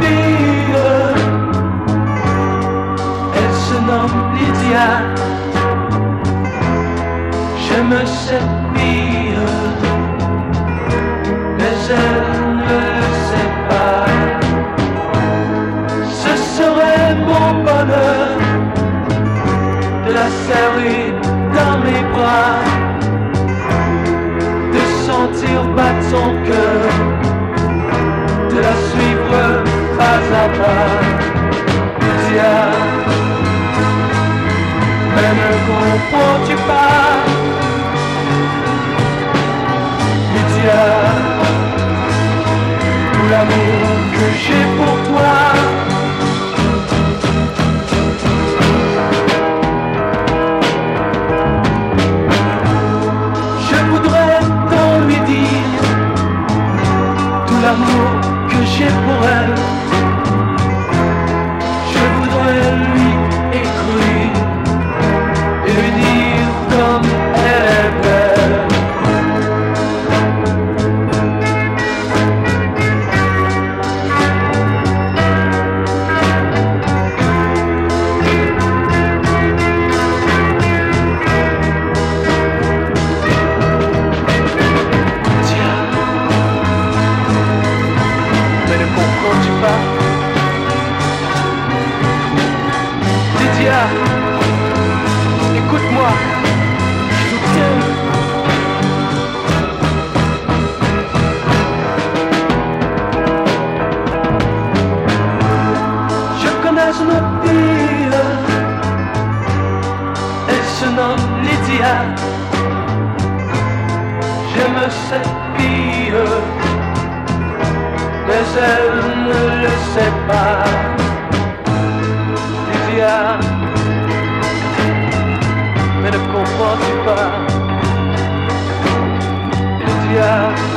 fille. Elle se nomme Lydia. J'aime cette fille, mais elle ne le sait pas. Ce serait mon bonheur de la serrer mais ne comprends-tu pas? Lydia, tout l'amour que j'ai pour toi. Je voudrais tant lui dire tout l'amour je connais une fille, elle se nomme Lydia. J'aime cette fille, mais elle ne le sait pas. Lydia, tout l'amour